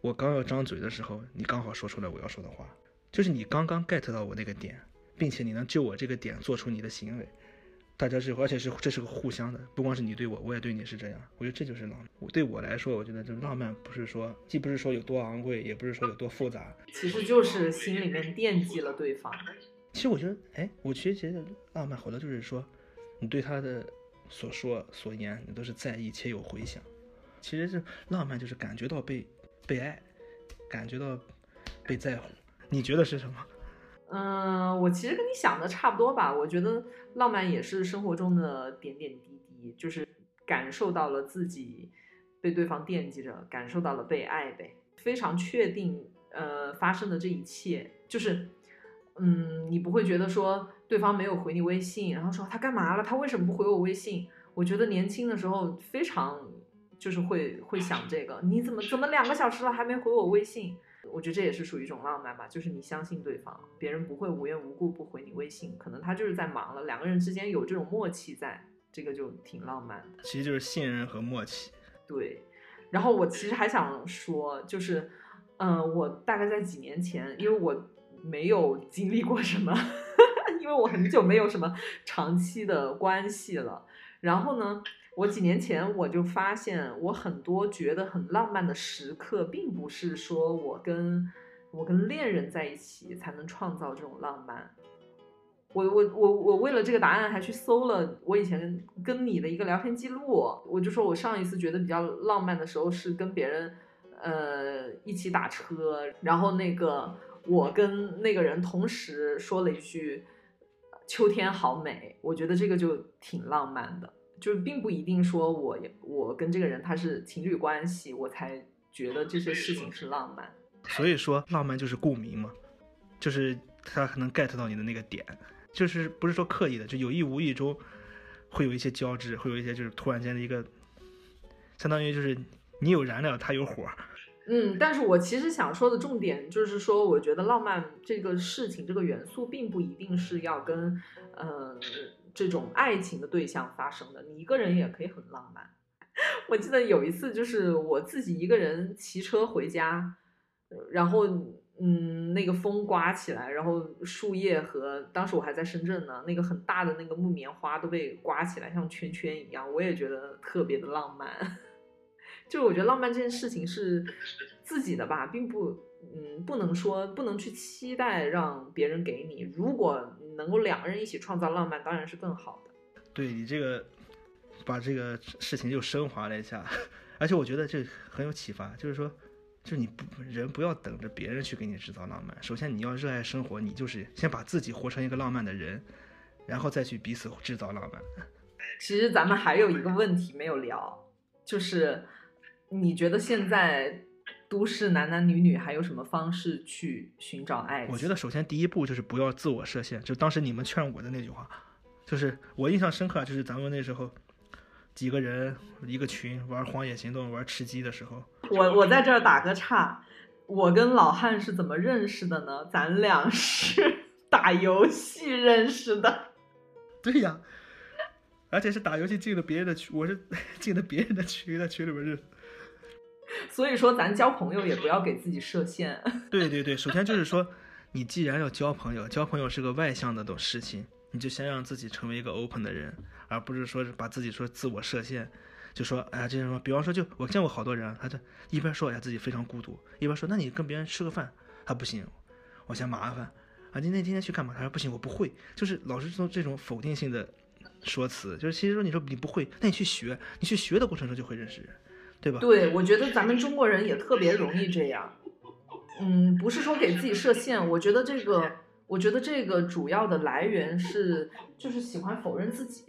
我刚要张嘴的时候，你刚好说出来我要说的话，就是你刚刚 get 到我那个点，并且你能就我这个点做出你的行为。大家是，而且是这是个互相的，不光是你对我，我也对你是这样。我觉得这就是浪漫。我对我来说，我觉得这浪漫不是说，既不是说有多昂贵，也不是说有多复杂，其实就是心里面惦记了对方。其实我觉得，哎，我其实觉得浪漫好多就是说，你对他的所说所言，你都是在意且有回响。其实是浪漫，就是感觉到被被爱，感觉到被在乎。你觉得是什么？嗯，我其实跟你想的差不多吧。我觉得浪漫也是生活中的点点滴滴，就是感受到了自己被对方惦记着，感受到了被爱呗。非常确定，呃，发生的这一切，就是，嗯，你不会觉得说对方没有回你微信，然后说他干嘛了？他为什么不回我微信？我觉得年轻的时候非常就是会会想这个，你怎么怎么两个小时了还没回我微信？我觉得这也是属于一种浪漫吧，就是你相信对方，别人不会无缘无故不回你微信，可能他就是在忙了，两个人之间有这种默契，在这个就挺浪漫的。其实就是信任和默契。对。然后我其实还想说，就是，嗯，我大概在几年前，因为我没有经历过什么，因为我很久没有什么长期的关系了。然后呢，我几年前我就发现，我很多觉得很浪漫的时刻，并不是说我跟我跟恋人在一起才能创造这种浪漫。我我我我为了这个答案还去搜了我以前跟你的一个聊天记录，我就说我上一次觉得比较浪漫的时候是跟别人，呃一起打车，然后那个我跟那个人同时说了一句秋天好美，我觉得这个就挺浪漫的，就是并不一定说我我跟这个人他是情侣关系，我才觉得这些事情是浪漫。所以说浪漫就是共鸣嘛，就是他可能 get 到你的那个点。就是不是说刻意的，就有意无意中会有一些交织，会有一些就是突然间的一个，相当于就是你有燃料，他有火。嗯，但是我其实想说的重点就是说，我觉得浪漫这个事情，这个元素并不一定是要跟呃这种爱情的对象发生的，你一个人也可以很浪漫。我记得有一次就是我自己一个人骑车回家，然后。嗯，那个风刮起来，然后树叶和当时我还在深圳呢，那个很大的那个木棉花都被刮起来，像圈圈一样，我也觉得特别的浪漫。就是我觉得浪漫这件事情是自己的吧，并不，嗯，不能说不能去期待让别人给你。如果能够两个人一起创造浪漫，当然是更好的。对你这个把这个事情又升华了一下，而且我觉得这很有启发，就是说。就你不人不要等着别人去给你制造浪漫，首先你要热爱生活，你就是先把自己活成一个浪漫的人，然后再去彼此制造浪漫。其实咱们还有一个问题没有聊，就是你觉得现在都市男男女女还有什么方式去寻找爱？我觉得首先第一步就是不要自我设限，就当时你们劝我的那句话，就是我印象深刻，就是咱们那时候。几个人一个群玩《荒野行动》玩吃鸡的时候，我我在这儿打个岔，我跟老汉是怎么认识的呢？咱俩是 打游戏认识的。对呀，而且是打游戏进了别人的群，我是 进了别人的群，在群里边认识。所以说，咱交朋友也不要给自己设限。对对对，首先就是说，你既然要交朋友，交朋友是个外向的种事情，你就先让自己成为一个 open 的人。而不是说是把自己说自我设限，就说哎呀这些什么，比方说就我见过好多人，他就一边说哎呀自己非常孤独，一边说那你跟别人吃个饭，他不行，我嫌麻烦啊，今天天天去干嘛？他说不行，我不会，就是老是说这种否定性的说辞，就是其实说你说你不会，那你去学，你去学的过程中就会认识人，对吧？对，我觉得咱们中国人也特别容易这样，嗯，不是说给自己设限，我觉得这个，我觉得这个主要的来源是就是喜欢否认自己。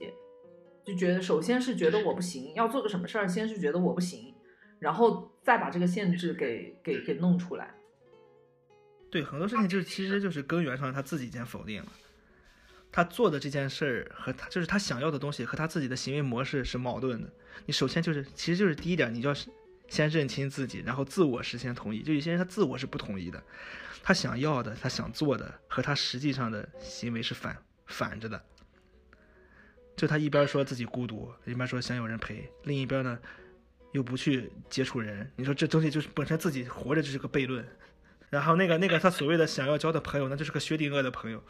就觉得，首先是觉得我不行，要做个什么事儿，先是觉得我不行，然后再把这个限制给给给弄出来。对，很多事情就是其实就是根源上他自己先否定了，他做的这件事儿和他就是他想要的东西和他自己的行为模式是矛盾的。你首先就是，其实就是第一点，你就要先认清自己，然后自我实现同意。就有些人他自我是不同意的，他想要的，他想做的和他实际上的行为是反反着的。就他一边说自己孤独，一边说想有人陪，另一边呢，又不去接触人。你说这东西就是本身自己活着就是个悖论。然后那个那个他所谓的想要交的朋友，那就是个薛定谔的朋友。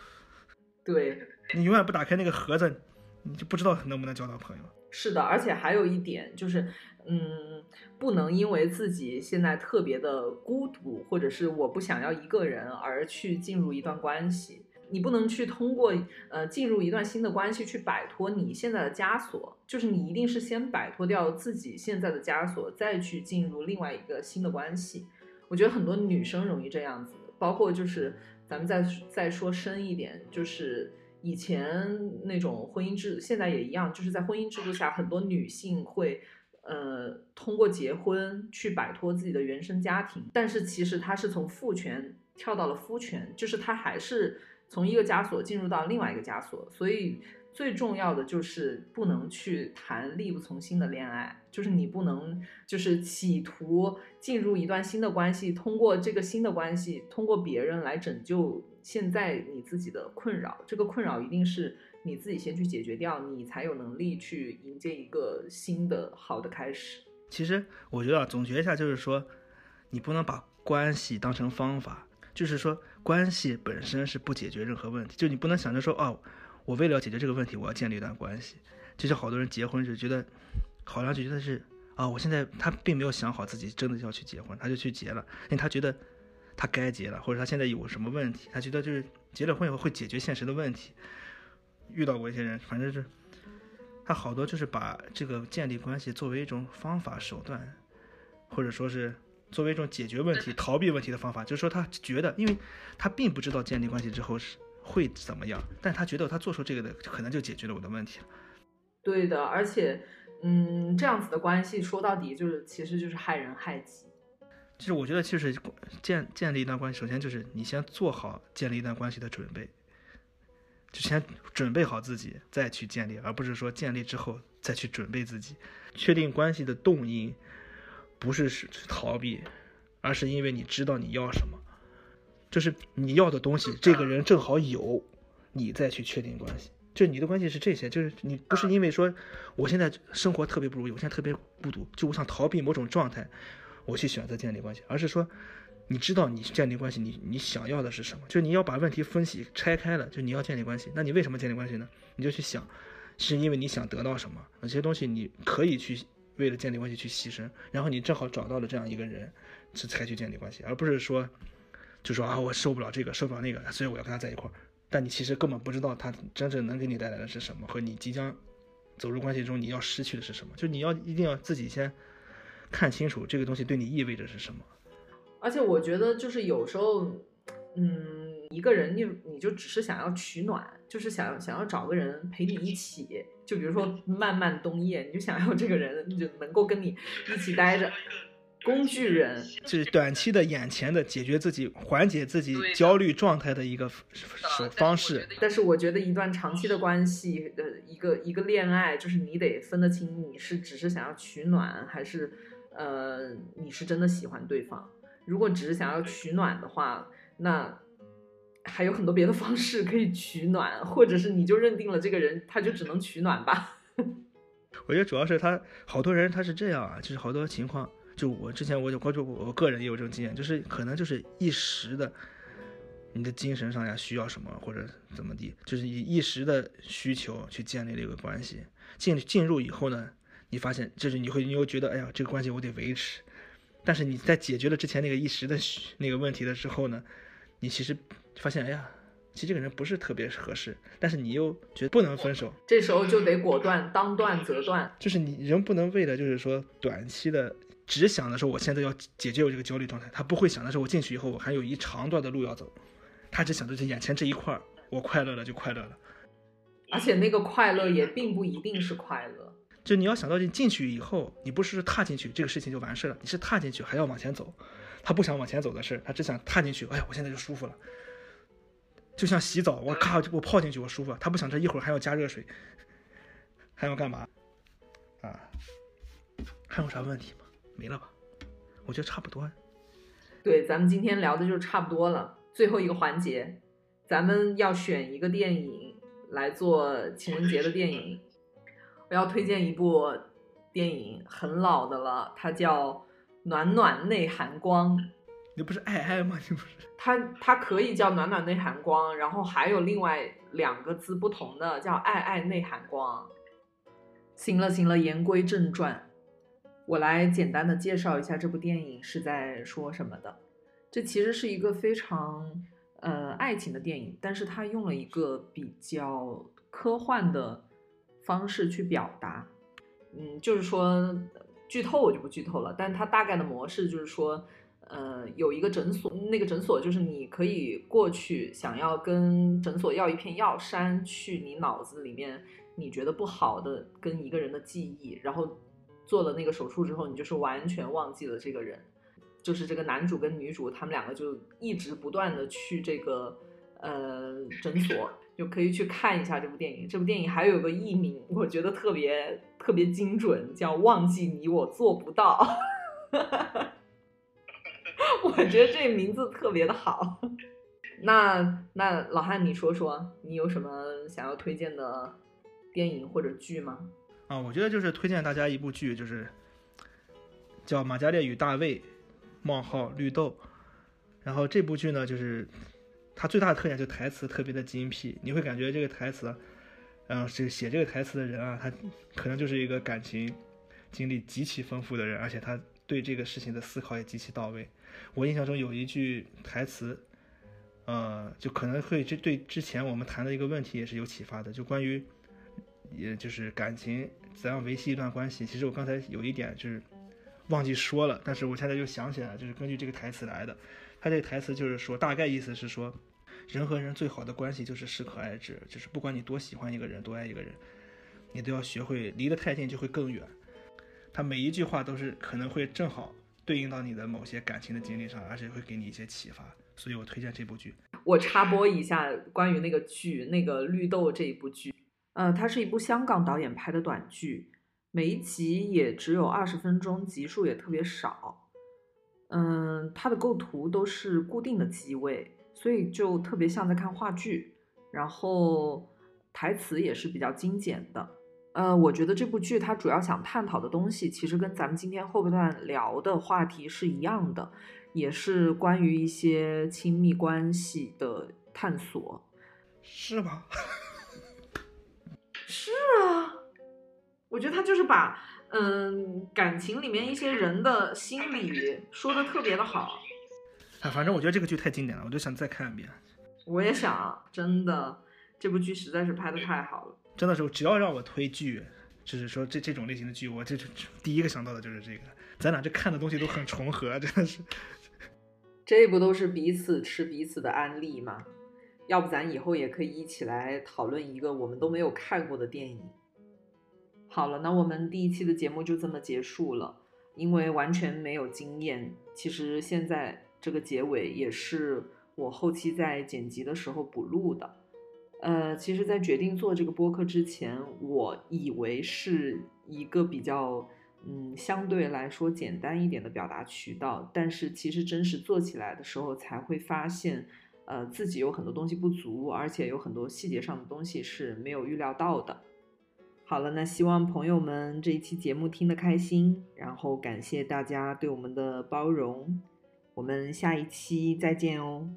对，你永远不打开那个盒子，你就不知道能不能交到朋友。是的，而且还有一点就是，嗯，不能因为自己现在特别的孤独，或者是我不想要一个人而去进入一段关系。你不能去通过呃进入一段新的关系去摆脱你现在的枷锁，就是你一定是先摆脱掉自己现在的枷锁，再去进入另外一个新的关系。我觉得很多女生容易这样子，包括就是咱们再再说深一点，就是以前那种婚姻制，现在也一样，就是在婚姻制度下，很多女性会呃通过结婚去摆脱自己的原生家庭，但是其实她是从父权跳到了夫权，就是她还是从一个枷锁进入到另外一个枷锁，所以。最重要的就是不能去谈力不从心的恋爱，就是你不能就是企图进入一段新的关系，通过这个新的关系，通过别人来拯救现在你自己的困扰。这个困扰一定是你自己先去解决掉，你才有能力去迎接一个新的好的开始。其实我觉得总结一下就是说，你不能把关系当成方法，就是说关系本身是不解决任何问题，就你不能想着说哦。我为了解决这个问题，我要建立一段关系。就像好多人结婚就觉得，好像就觉得是啊，我现在他并没有想好自己真的要去结婚，他就去结了，因为他觉得他该结了，或者他现在有什么问题，他觉得就是结了婚以后会解决现实的问题。遇到过一些人，反正是他好多就是把这个建立关系作为一种方法手段，或者说是作为一种解决问题、逃避问题的方法，就是说他觉得，因为他并不知道建立关系之后是。会怎么样？但他觉得他做出这个的，可能就解决了我的问题了。对的，而且，嗯，这样子的关系说到底就是，其实就是害人害己。其实我觉得，其实建建立一段关系，首先就是你先做好建立一段关系的准备，就先准备好自己再去建立，而不是说建立之后再去准备自己。确定关系的动因不是是逃避，而是因为你知道你要什么。就是你要的东西，这个人正好有，你再去确定关系。就你的关系是这些，就是你不是因为说我现在生活特别不如意，我现在特别孤独，就我想逃避某种状态，我去选择建立关系，而是说你知道你建立关系，你你想要的是什么？就你要把问题分析拆开了，就你要建立关系，那你为什么建立关系呢？你就去想，是因为你想得到什么？哪些东西你可以去为了建立关系去牺牲，然后你正好找到了这样一个人，是才去建立关系，而不是说。就说啊，我受不了这个，受不了那个，所以我要跟他在一块儿。但你其实根本不知道他真正能给你带来的是什么，和你即将走入关系中你要失去的是什么。就你要一定要自己先看清楚这个东西对你意味着是什么。而且我觉得就是有时候，嗯，一个人你你就只是想要取暖，就是想想要找个人陪你一起，就比如说漫漫冬夜，你就想要这个人就能够跟你一起待着。工具人就是短期的、眼前的解决自己、缓解自己焦虑状态的一个手方式。但是我觉得一段长期的关系的一个一个恋爱，就是你得分得清你是只是想要取暖，还是呃你是真的喜欢对方。如果只是想要取暖的话，那还有很多别的方式可以取暖，或者是你就认定了这个人他就只能取暖吧。我觉得主要是他好多人他是这样啊，就是好多情况。就我之前我就关注我个人也有这种经验，就是可能就是一时的，你的精神上呀需要什么或者怎么地，就是以一时的需求去建立了一个关系，进进入以后呢，你发现就是你会你又觉得哎呀这个关系我得维持，但是你在解决了之前那个一时的那个问题的时候呢，你其实发现哎呀，其实这个人不是特别合适，但是你又觉得不能分手，这时候就得果断，当断则断，就是你人不能为了就是说短期的。只想的是我现在要解决我这个焦虑状态，他不会想的是我进去以后我还有一长段的路要走，他只想着是眼前这一块儿，我快乐了就快乐了，而且那个快乐也并不一定是快乐。就你要想到你进去以后，你不是踏进去这个事情就完事了，你是踏进去还要往前走，他不想往前走的事，他只想踏进去，哎呀，我现在就舒服了，就像洗澡，我咔我泡进去我舒服，他不想这一会儿还要加热水，还要干嘛？啊，还有啥问题吗？没了吧？我觉得差不多。对，咱们今天聊的就差不多了。最后一个环节，咱们要选一个电影来做情人节的电影。我要推荐一部电影，很老的了，它叫《暖暖内含光》。你不是爱爱吗？你不是？它它可以叫《暖暖内含光》，然后还有另外两个字不同的叫《爱爱内含光》。行了行了，言归正传。我来简单的介绍一下这部电影是在说什么的。这其实是一个非常呃爱情的电影，但是它用了一个比较科幻的方式去表达。嗯，就是说剧透我就不剧透了，但它大概的模式就是说，呃，有一个诊所，那个诊所就是你可以过去，想要跟诊所要一片药删去你脑子里面你觉得不好的跟一个人的记忆，然后做了那个手术之后，你就是完全忘记了这个人。就是这个男主跟女主，他们两个就一直不断的去这个呃诊所，就可以去看一下这部电影。这部电影还有个译名，我觉得特别特别精准，叫《忘记你我做不到》。我觉得这名字特别的好。那那老汉，你说说，你有什么想要推荐的电影或者剧吗？啊，我觉得就是推荐大家一部剧，就是叫《马加列与大卫》。冒号绿豆，然后这部剧呢，就是它最大的特点就台词特别的精辟，你会感觉这个台词，嗯，这写这个台词的人啊，他可能就是一个感情经历极其丰富的人，而且他对这个事情的思考也极其到位。我印象中有一句台词，呃，就可能会这对之前我们谈的一个问题也是有启发的，就关于，也就是感情怎样维系一段关系。其实我刚才有一点就是。忘记说了，但是我现在又想起来，就是根据这个台词来的。他这个台词就是说，大概意思是说，人和人最好的关系就是适可而止，就是不管你多喜欢一个人，多爱一个人，你都要学会离得太近就会更远。他每一句话都是可能会正好对应到你的某些感情的经历上，而且会给你一些启发。所以我推荐这部剧。我插播一下关于那个剧，那个绿豆这一部剧，呃，它是一部香港导演拍的短剧。每一集也只有二十分钟，集数也特别少。嗯，它的构图都是固定的机位，所以就特别像在看话剧。然后台词也是比较精简的。呃，我觉得这部剧它主要想探讨的东西，其实跟咱们今天后半段聊的话题是一样的，也是关于一些亲密关系的探索。是吗？是啊。我觉得他就是把，嗯，感情里面一些人的心理说的特别的好。哎，反正我觉得这个剧太经典了，我就想再看一遍。我也想，真的，这部剧实在是拍的太好了。真的是，只要让我推剧，就是说这这种类型的剧，我这第一个想到的就是这个。咱俩这看的东西都很重合，真的是。这不都是彼此吃彼此的安利吗？要不咱以后也可以一起来讨论一个我们都没有看过的电影。好了，那我们第一期的节目就这么结束了。因为完全没有经验，其实现在这个结尾也是我后期在剪辑的时候补录的。呃，其实，在决定做这个播客之前，我以为是一个比较嗯相对来说简单一点的表达渠道，但是其实真实做起来的时候，才会发现，呃，自己有很多东西不足，而且有很多细节上的东西是没有预料到的。好了，那希望朋友们这一期节目听得开心，然后感谢大家对我们的包容，我们下一期再见哦。